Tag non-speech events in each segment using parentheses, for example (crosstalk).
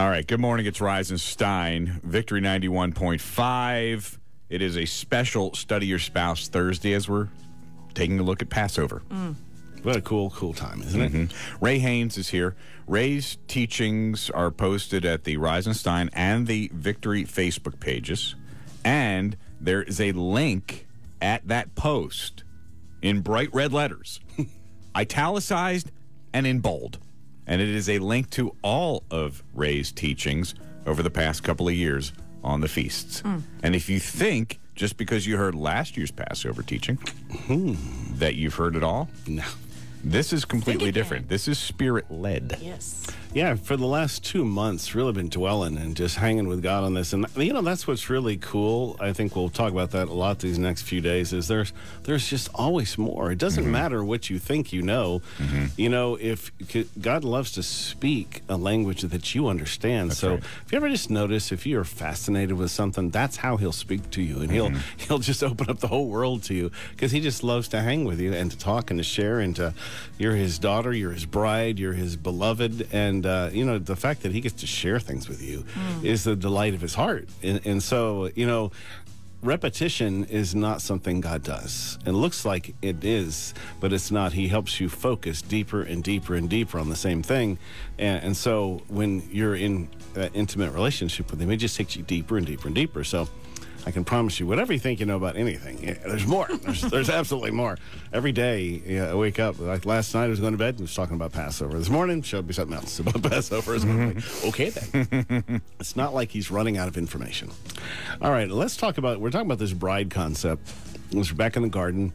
All right. Good morning. It's Rise and Stein, Victory 91.5. It is a special Study Your Spouse Thursday as we're taking a look at Passover. What a cool, cool time, isn't it? Mm-hmm. Ray Haynes is here. Ray's teachings are posted at the Rise and Stein and the Victory Facebook pages. And there is a link at that post in bright red letters, (laughs) italicized and in bold. And it is a link to all of Ray's teachings over the past couple of years on the feasts. And if you think, just because you heard last year's Passover teaching, that you've heard it all, No. this is completely different. This is spirit led. Yes. Yeah, for the last two months, really been dwelling and just hanging with God on this. And you know, that's what's really cool. I think we'll talk about that a lot these next few days. Is there's there's just always more. It doesn't Mm-hmm. matter what you think you know. You know, if God loves to speak a language that you understand. so right. if you ever just notice, if you're fascinated with something, that's how He'll speak to you, and He'll Mm-hmm. (laughs) He'll just open up the whole world to you because He just loves to hang with you and to talk and to share and to. You're His daughter, you're His bride, you're His beloved, and uh, you know the fact that He gets to share things with you is the delight of His heart, and, and so you know. Repetition is not something God does. It looks like it is, but it's not. He helps you focus deeper and deeper and deeper on the same thing. And, and so when you're in that intimate relationship with Him, it just takes you deeper and deeper and deeper. So I can promise you, whatever you think you know about anything, yeah, there's more. (laughs) There's, there's absolutely more. Every day yeah, I wake up, like last night I was going to bed and was talking about Passover. This morning showed me something else (laughs) about Passover. So I'm mm-hmm. like, okay then. (laughs) it's not like he's running out of information. All right, let's talk about, we're talking about this bride concept. We're back in the garden,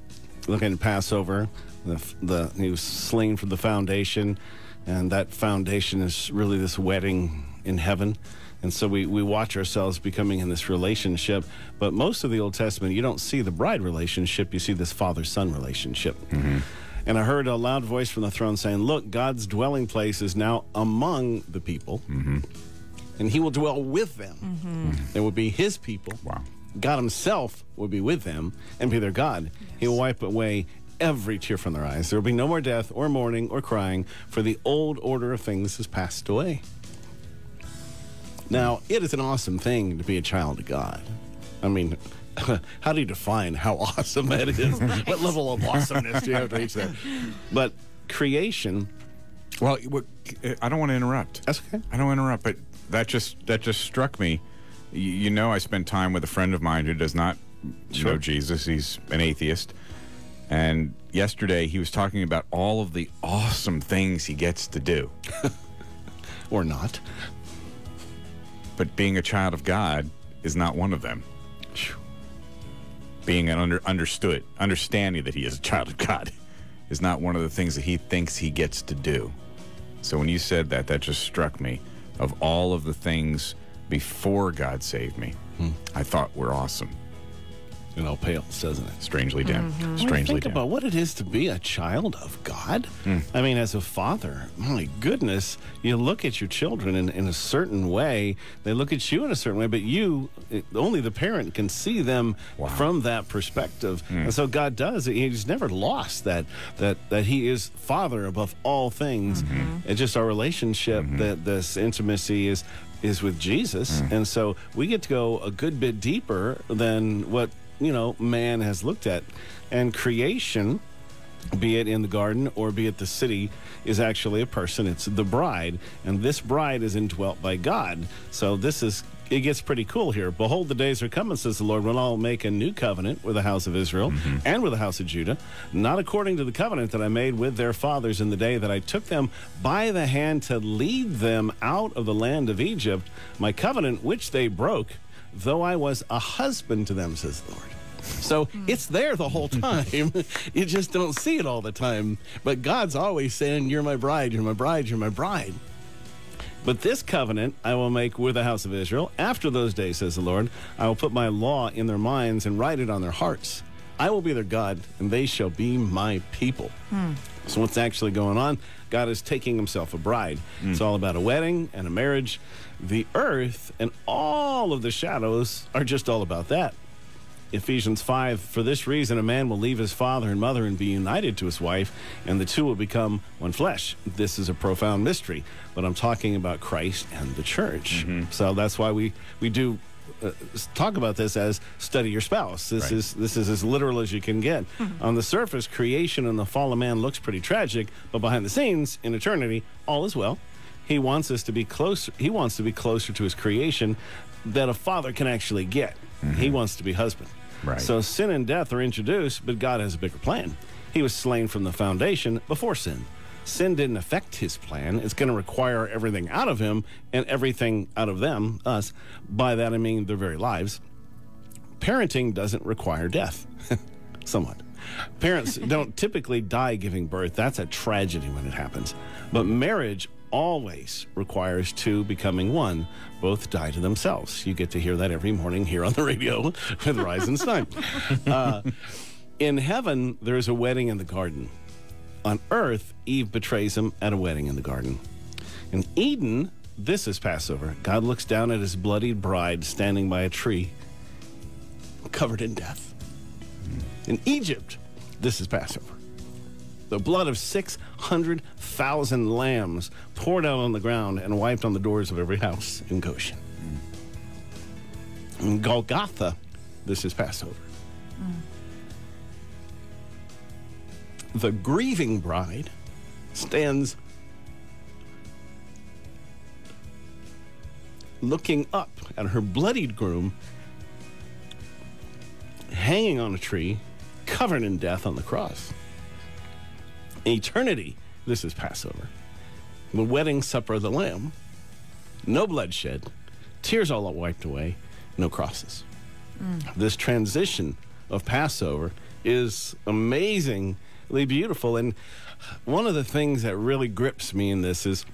looking at Passover. The, the, he was slain for the foundation, and that foundation is really this wedding in heaven. And so we, we watch ourselves becoming in this relationship. But most of the Old Testament, you don't see the bride relationship, you see this father son relationship. Mm-hmm. And I heard a loud voice from the throne saying, Look, God's dwelling place is now among the people, mm-hmm. and he will dwell with them. Mm-hmm. They will be his people. Wow. God himself will be with them and be their God. He will wipe away every tear from their eyes. There will be no more death or mourning or crying, for the old order of things has passed away. Now, it is an awesome thing to be a child of God. I mean, (laughs) how do you define how awesome that is? (laughs) What level of awesomeness do you have to reach there? But creation, Well, I don't want to interrupt. that's okay. I don't want to interrupt, but that just that just struck me. You, you know, I spent time with a friend of mine who does not know Jesus. He's an atheist, and yesterday he was talking about all of the awesome things he gets to do. (laughs) Or not. But being a child of God is not one of them. Being an under, understood, understanding that he is a child of God (laughs) is not one of the things that he thinks he gets to do. So when you said that, that just struck me. Of all of the things before God saved me, hmm. I thought were awesome. It know pales, doesn't it? Strangely dim. Mm-hmm. You Strangely think dim. about what it is to be a child of God. Hmm. I mean, as a father, my goodness, you look at your children in, in a certain way. They look at you in a certain way, but you, it- only the parent can see them from that perspective. Hmm. And so God does. He's never lost that that that He is Father above all things. Mm-hmm. It's just our relationship mm-hmm. that this intimacy is is with Jesus, hmm. and so we get to go a good bit deeper than what you know man has looked at, and creation be it in the garden or be it the city, is actually a person. It's the bride, and this bride is indwelt by God. So this is it gets pretty cool here. Behold, the days are coming, says the Lord, when I'll make a new covenant with the house of Israel mm-hmm. and with the house of Judah, not according to the covenant that I made with their fathers in the day that I took them by the hand to lead them out of the land of Egypt, my covenant which they broke, though I was a husband to them, says the Lord. So it's there the whole time. (laughs) you just don't see it all the time. But God's always saying, You're my bride, you're my bride, you're my bride. But this covenant I will make with the house of Israel. After those days, says the Lord, I will put my law in their minds and write it on their hearts. I will be their God, and they shall be my people. Hmm. So, what's actually going on? God is taking himself a bride. Hmm. It's all about a wedding and a marriage. The earth and all of the shadows are just all about that. Ephesians 5 For this reason, a man will leave his father and mother and be united to his wife, and the two will become one flesh. This is a profound mystery, but I'm talking about Christ and the church. Mm-hmm. So that's why we, we do. Uh, talk about this as study your spouse. This Right. is this is as literal as you can get. Mm-hmm. On the surface, creation and the fall of man looks pretty tragic, but behind the scenes, in eternity, all is well. He wants us to be closer. He wants to be closer to his creation that a father can actually get. He mm-hmm. wants to be husband. Right. So sin and death are introduced, but God has a bigger plan. He was slain from the foundation before sin. Sin didn't affect his plan. It's going to require everything out of him and everything out of them, us. By that I mean their very lives. Parenting doesn't require death, (laughs) somewhat. Parents don't typically die giving birth. That's a tragedy when it happens. But marriage always requires two becoming one. Both die to themselves. You get to hear that every morning here on the radio with rise Reisenstein. (laughs) Uh, in heaven, there is a wedding in the garden. On earth, Eve betrays him at a wedding in the garden. In Eden, this is Passover. God looks down at his bloodied bride standing by a tree, covered in death. In Egypt, this is Passover. The blood of 600,000 lambs poured out on the ground and wiped on the doors of every house in Goshen. In Golgotha, this is Passover. Mm. The grieving bride stands looking up at her bloodied groom hanging on a tree, covered in death on the cross. Eternity, this is Passover. The wedding supper of the Lamb. No bloodshed, tears all wiped away, no crosses. Mm. This transition of Passover is amazingly beautiful. And one of the things that really grips me in this is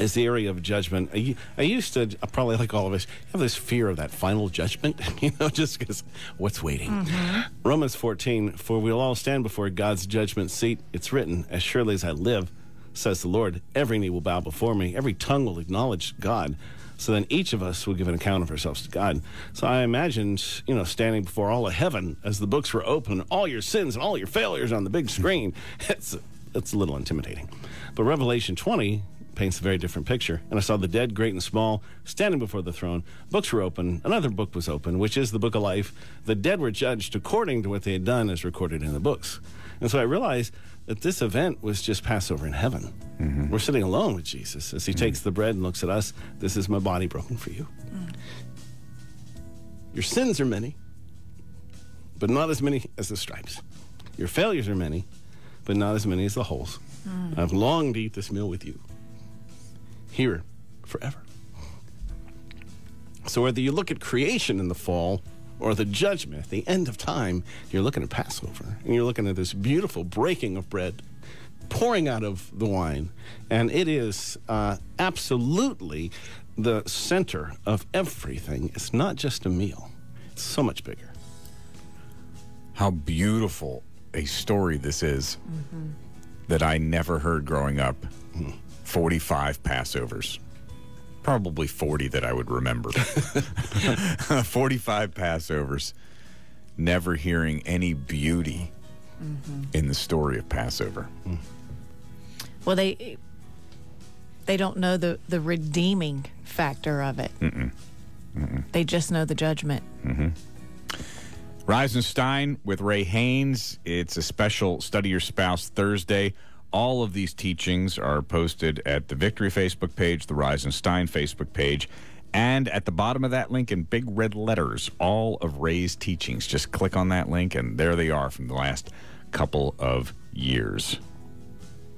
is the area of judgment. I, I used to, probably like all of us, have this fear of that final judgment, (laughs) you know, just because what's waiting. Mm-hmm. Romans 14, for we'll all stand before God's judgment seat. It's written, as surely as I live, says the Lord, every knee will bow before me, every tongue will acknowledge God. So then each of us will give an account of ourselves to God. So I imagined, you know, standing before all of heaven as the books were open, all your sins and all your failures on the big screen. (laughs) It's, it's a little intimidating. But Revelation 20 paints a very different picture. And I saw the dead, great and small, standing before the throne. Books were open. Another book was open, which is the book of life. The dead were judged according to what they had done as recorded in the books. And so I realized that this event was just Passover in heaven. Mm-hmm. We're sitting alone with Jesus as he mm-hmm. takes the bread and looks at us. This is my body broken for you. Mm. Your sins are many, but not as many as the stripes. Your failures are many, but not as many as the holes. Mm. I've longed to eat this meal with you here forever. So whether you look at creation in the fall or the judgment, the end of time, you're looking at Passover and you're looking at this beautiful breaking of bread, pouring out of the wine, and it is uh, absolutely the center of everything. It's not just a meal; it's so much bigger. How beautiful a story this is that I never heard growing up. 45 Passovers. Probably 40 that I would remember. (laughs) (laughs) 45 Passovers. Never hearing any beauty mm-hmm. in the story of Passover. Hmm. Well, they they don't know the the redeeming factor of it. They just know the judgment. Mm-hmm. Reisenstein with Ray Haynes. It's a special Study Your Spouse Thursday. All of these teachings are posted at the Victory Facebook page, the Reisenstein Facebook page, and at the bottom of that link in big red letters, all of Ray's teachings. Just click on that link, and there they are from the last couple of years.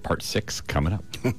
Part six coming up. (laughs)